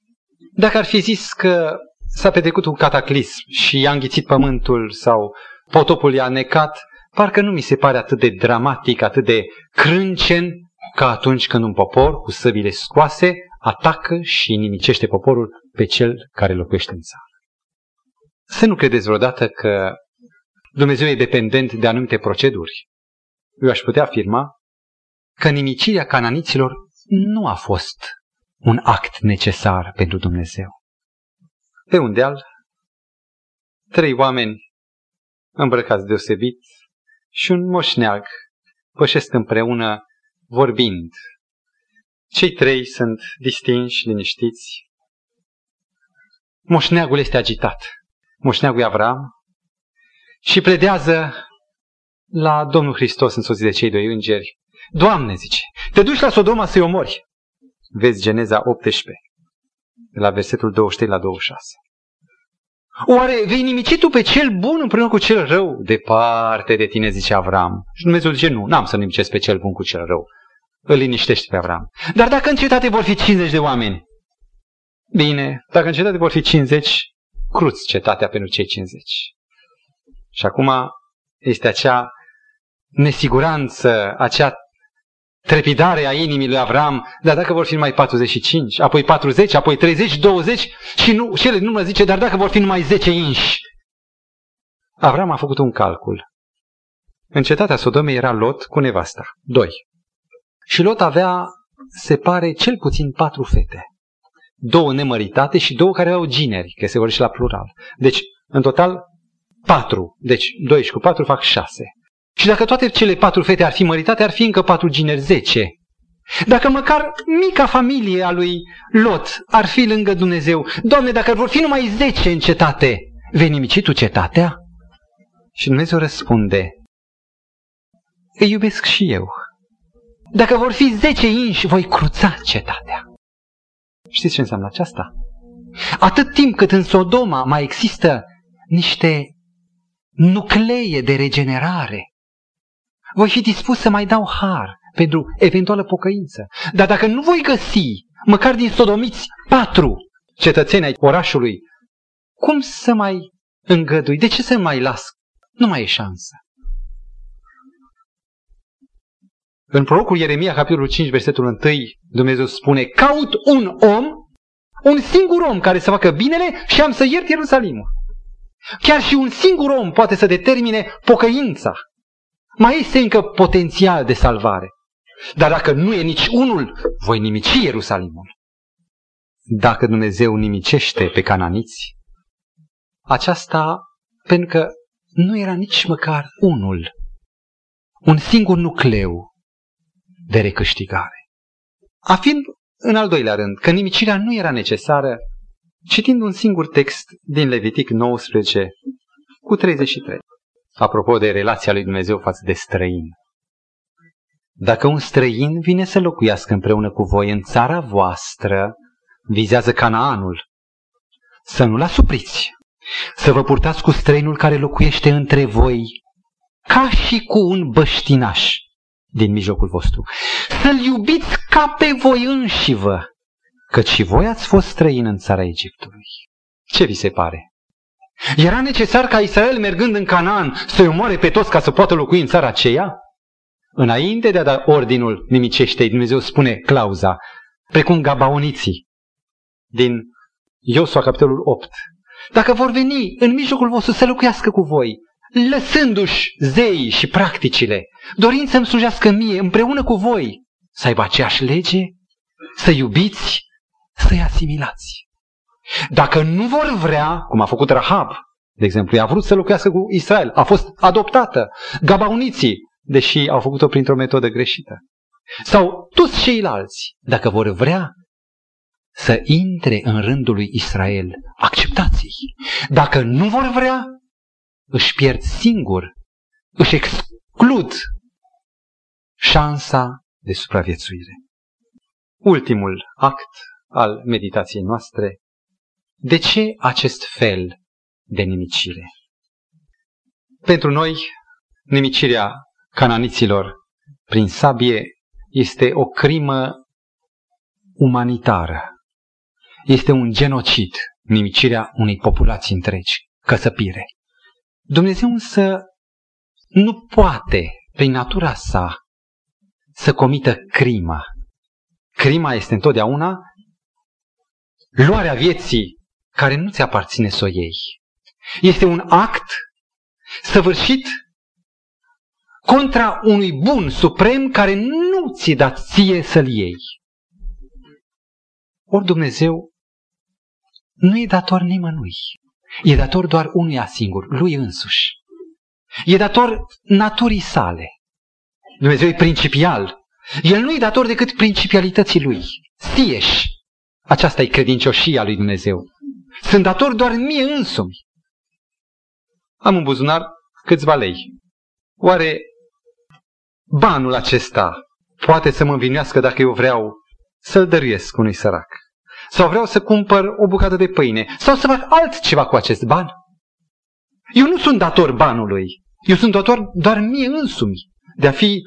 Dacă ar fi zis că s-a petrecut un cataclism și i-a înghițit pământul sau potopul i-a necat, parcă nu mi se pare atât de dramatic, atât de crâncen ca atunci când un popor cu săbile scoase atacă și nimicește poporul pe cel care locuiește în țară. Să nu credeți vreodată că Dumnezeu e dependent de anumite proceduri. Eu aș putea afirma că nimicirea cananiților nu a fost un act necesar pentru Dumnezeu. Pe un deal, trei oameni îmbrăcați deosebit și un moșneag pășesc împreună vorbind. Cei trei sunt distinși, liniștiți. Moșneagul este agitat. Moșneagul e Avram și pledează la Domnul Hristos însoțit de cei doi îngeri. Doamne, zice, te duci la Sodoma să-i omori. Vezi Geneza 18, de la versetul 23 la 26. Oare vei nimici tu pe cel bun împreună cu cel rău? Departe de tine, zice Avram. Și Dumnezeu zice, nu, n-am să nimicesc pe cel bun cu cel rău. Îl liniștește pe Avram. Dar dacă în cetate vor fi 50 de oameni, bine, dacă în cetate vor fi 50, cruți cetatea pentru cei 50. Și acum este acea nesiguranță, acea trepidare a inimii lui Avram, dar dacă vor fi numai 45, apoi 40, apoi 30, 20 și, nu, și ele nu mă zice, dar dacă vor fi numai 10 inși. Avram a făcut un calcul. În cetatea Sodomei era Lot cu nevasta, doi. Și Lot avea, se pare, cel puțin patru fete. Două nemăritate și două care au gineri, că se vorbește la plural. Deci, în total, patru. Deci, doi și cu patru fac șase. Și dacă toate cele patru fete ar fi măritate, ar fi încă patru gineri, zece. Dacă măcar mica familie a lui Lot ar fi lângă Dumnezeu, Doamne, dacă vor fi numai zece în cetate, vei nimici tu cetatea? Și Dumnezeu răspunde, îi iubesc și eu. Dacă vor fi zece inși, voi cruța cetatea. Știți ce înseamnă aceasta? Atât timp cât în Sodoma mai există niște nuclee de regenerare, voi fi dispus să mai dau har pentru eventuală pocăință. Dar dacă nu voi găsi, măcar din sodomiți, patru cetățeni ai orașului, cum să mai îngădui? De ce să mai las? Nu mai e șansă. În prorocul Ieremia, capitolul 5, versetul 1, Dumnezeu spune, caut un om, un singur om care să facă binele și am să iert Ierusalimul. Chiar și un singur om poate să determine pocăința. Mai este încă potențial de salvare. Dar dacă nu e nici unul, voi nimici Ierusalimul. Dacă Dumnezeu nimicește pe cananiți, aceasta pentru că nu era nici măcar unul, un singur nucleu de recâștigare. Afirm în al doilea rând că nimicirea nu era necesară, citind un singur text din Levitic 19 cu 33 apropo de relația lui Dumnezeu față de străin. Dacă un străin vine să locuiască împreună cu voi în țara voastră, vizează Canaanul, să nu-l asupriți să vă purtați cu străinul care locuiește între voi ca și cu un băștinaș din mijlocul vostru. Să-l iubiți ca pe voi înși vă, căci și voi ați fost străini în țara Egiptului. Ce vi se pare? Era necesar ca Israel, mergând în Canaan, să-i omoare pe toți ca să poată locui în țara aceea? Înainte de a da ordinul nimicește Dumnezeu spune clauza, precum gabaoniții din Iosua, capitolul 8. Dacă vor veni în mijlocul vostru să locuiască cu voi, lăsându-și zeii și practicile, dorind să-mi slujească mie împreună cu voi, să aibă aceeași lege, să iubiți, să-i asimilați. Dacă nu vor vrea, cum a făcut Rahab, de exemplu, i-a vrut să locuiască cu Israel, a fost adoptată, gabauniții, deși au făcut-o printr-o metodă greșită. Sau toți ceilalți, dacă vor vrea să intre în rândul lui Israel, acceptați-i. Dacă nu vor vrea, își pierd singur, își exclud șansa de supraviețuire. Ultimul act al meditației noastre. De ce acest fel de nimicire? Pentru noi, nimicirea cananiților prin sabie este o crimă umanitară. Este un genocid, nimicirea unei populații întregi, căsăpire. Dumnezeu însă nu poate, prin natura sa, să comită crima. Crima este întotdeauna luarea vieții care nu ți aparține să o iei. Este un act săvârșit contra unui bun suprem care nu ți-e dat ție să-l iei. Ori Dumnezeu nu e dator nimănui. E dator doar unuia singur, lui însuși. E dator naturii sale. Dumnezeu e principial. El nu e dator decât principialității lui. Sieși. Aceasta e credincioșia lui Dumnezeu. Sunt dator doar mie însumi. Am în buzunar câțiva lei. Oare banul acesta poate să mă învinuiască dacă eu vreau să-l dăruiesc unui sărac? Sau vreau să cumpăr o bucată de pâine? Sau să fac altceva cu acest ban? Eu nu sunt dator banului. Eu sunt dator doar mie însumi de a fi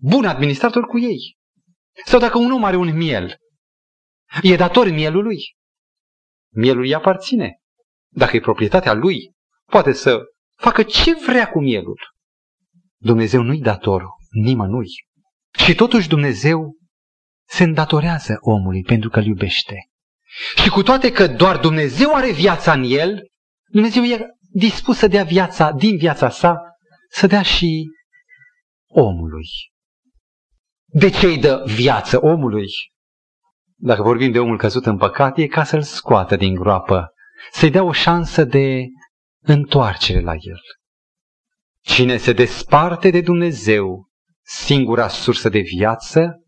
bun administrator cu ei. Sau dacă un om are un miel, e dator mielului. Mielul îi aparține. Dacă e proprietatea lui, poate să facă ce vrea cu mielul. Dumnezeu nu-i dator nimănui. Și totuși Dumnezeu se îndatorează omului pentru că îl iubește. Și cu toate că doar Dumnezeu are viața în el, Dumnezeu e dispus să dea viața din viața sa, să dea și omului. De ce îi dă viață omului? Dacă vorbim de omul căzut în păcat, e ca să-l scoată din groapă, să-i dea o șansă de întoarcere la el. Cine se desparte de Dumnezeu, singura sursă de viață,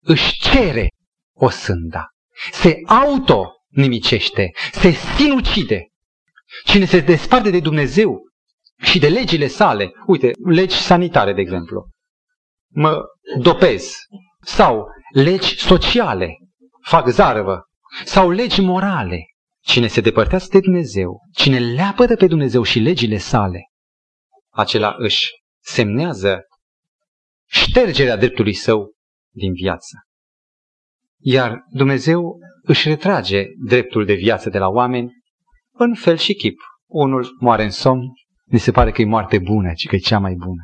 își cere o sânda. Se auto-nimicește, se sinucide. Cine se desparte de Dumnezeu și de legile sale, uite, legi sanitare, de exemplu, mă dopez, sau legi sociale, fac zarvă, sau legi morale, cine se depărtează de Dumnezeu, cine leapă de pe Dumnezeu și legile sale, acela își semnează ștergerea dreptului său din viață. Iar Dumnezeu își retrage dreptul de viață de la oameni în fel și chip. Unul moare în somn, mi se pare că e moarte bună, ci că e cea mai bună.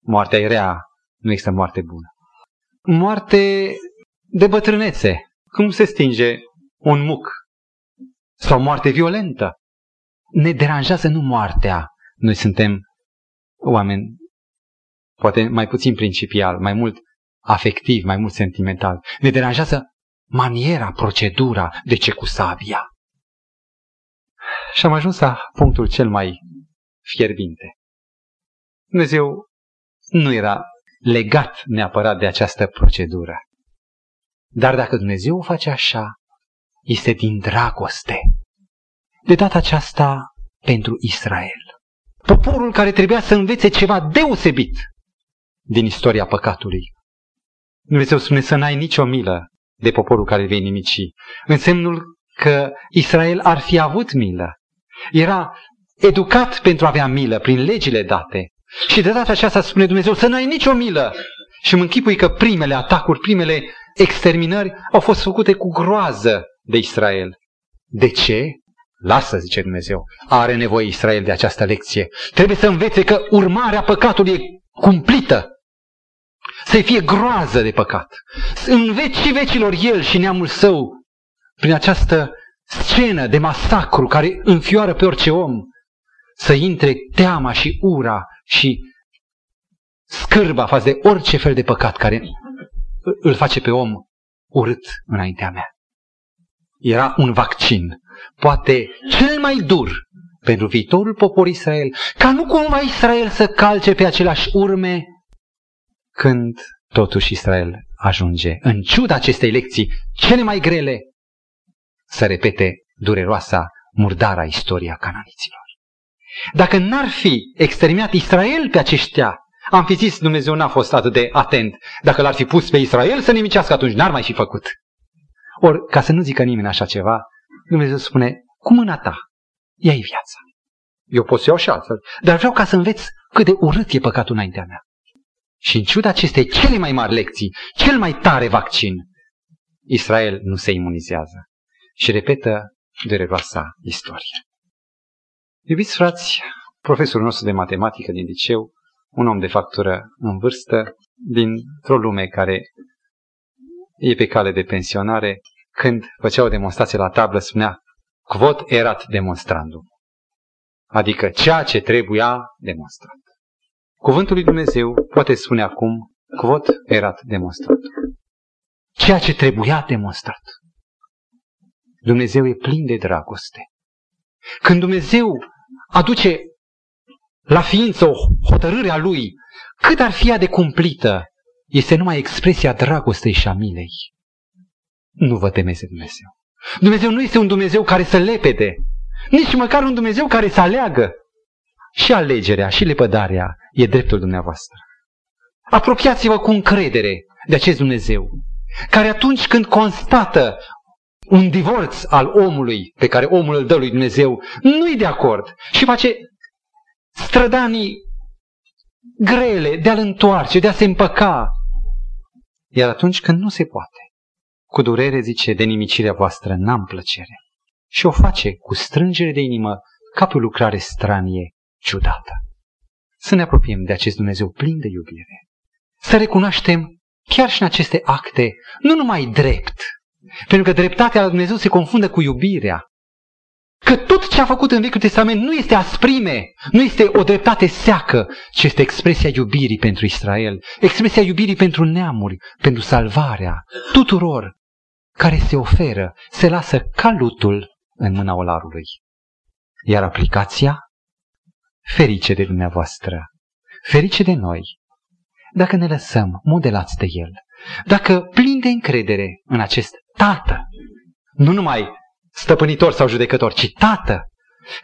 Moartea e rea, nu există moarte bună. Moarte de bătrânețe, cum se stinge un muc. Sau moarte violentă. Ne deranjează nu moartea. Noi suntem oameni, poate mai puțin principial, mai mult afectiv, mai mult sentimental. Ne deranjează maniera, procedura, de ce cu sabia. Și am ajuns la punctul cel mai fierbinte. Dumnezeu nu era legat neapărat de această procedură. Dar dacă Dumnezeu o face așa, este din dragoste. De data aceasta pentru Israel. Poporul care trebuia să învețe ceva deosebit din istoria păcatului. Dumnezeu spune să n-ai nicio milă de poporul care vei nimici. Însemnul că Israel ar fi avut milă. Era educat pentru a avea milă prin legile date. Și de data aceasta spune Dumnezeu să nu ai nicio milă. Și mă închipui că primele atacuri, primele exterminări au fost făcute cu groază de Israel. De ce? Lasă, zice Dumnezeu. Are nevoie Israel de această lecție. Trebuie să învețe că urmarea păcatului e cumplită. Să-i fie groază de păcat. În vecii vecilor el și neamul său, prin această scenă de masacru care înfioară pe orice om, să intre teama și ura și scârba față de orice fel de păcat care îl face pe om urât înaintea mea. Era un vaccin, poate cel mai dur pentru viitorul popor Israel, ca nu cumva Israel să calce pe aceleași urme când totuși Israel ajunge, în ciuda acestei lecții cele mai grele, să repete dureroasa, murdara istoria cananiților. Dacă n-ar fi exterminat Israel pe aceștia, am fi zis Dumnezeu n-a fost atât de atent. Dacă l-ar fi pus pe Israel să nimicească, atunci n-ar mai fi făcut. Ori, ca să nu zică nimeni așa ceva, Dumnezeu spune, cu mâna ta, ia viața. Eu pot să iau și altfel, dar vreau ca să înveți cât de urât e păcatul înaintea mea. Și în ciuda acestei cele mai mari lecții, cel mai tare vaccin, Israel nu se imunizează și repetă dureroasa istorie. Iubiți frați, profesorul nostru de matematică din liceu, un om de factură în vârstă, dintr-o lume care e pe cale de pensionare, când făcea o demonstrație la tablă, spunea quod erat demonstrandum. Adică ceea ce trebuia demonstrat. Cuvântul lui Dumnezeu poate spune acum quod erat demonstrat. Ceea ce trebuia demonstrat. Dumnezeu e plin de dragoste. Când Dumnezeu aduce la ființă o hotărâre a Lui, cât ar fi ea de cumplită, este numai expresia dragostei și a milei. Nu vă temeți de Dumnezeu. Dumnezeu nu este un Dumnezeu care să lepede, nici măcar un Dumnezeu care să aleagă. Și alegerea și lepădarea e dreptul dumneavoastră. Apropiați-vă cu încredere de acest Dumnezeu, care atunci când constată un divorț al omului pe care omul îl dă lui Dumnezeu, nu-i de acord și face strădanii grele de a-l întoarce, de a se împăca. Iar atunci când nu se poate, cu durere zice, de nimicirea voastră n-am plăcere. Și o face cu strângere de inimă ca pe o lucrare stranie, ciudată. Să ne apropiem de acest Dumnezeu plin de iubire. Să recunoaștem chiar și în aceste acte, nu numai drept, pentru că dreptatea la Dumnezeu se confundă cu iubirea. Că tot ce a făcut în Vechiul Testament nu este asprime, nu este o dreptate seacă, ci este expresia iubirii pentru Israel, expresia iubirii pentru neamuri, pentru salvarea tuturor care se oferă, se lasă ca lutul în mâna olarului. Iar aplicația? Ferice de dumneavoastră, ferice de noi, dacă ne lăsăm modelați de El, dacă plin de încredere în acest Tată, nu numai stăpânitor sau judecător, ci tată,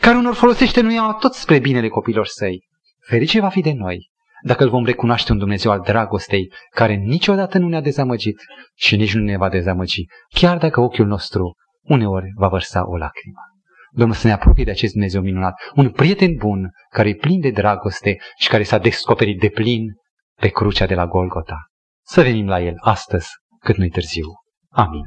care unor folosește nuiaua tot spre binele copilor săi. Ferice va fi de noi dacă îl vom recunoaște un Dumnezeu al dragostei, care niciodată nu ne-a dezamăgit și nici nu ne va dezamăgi, chiar dacă ochiul nostru uneori va vărsa o lacrimă. Domnul să ne apropie de acest Dumnezeu minunat, un prieten bun, care e plin de dragoste și care s-a descoperit de plin pe crucea de la Golgota. Să venim la el astăzi, cât nu-i târziu. Amin.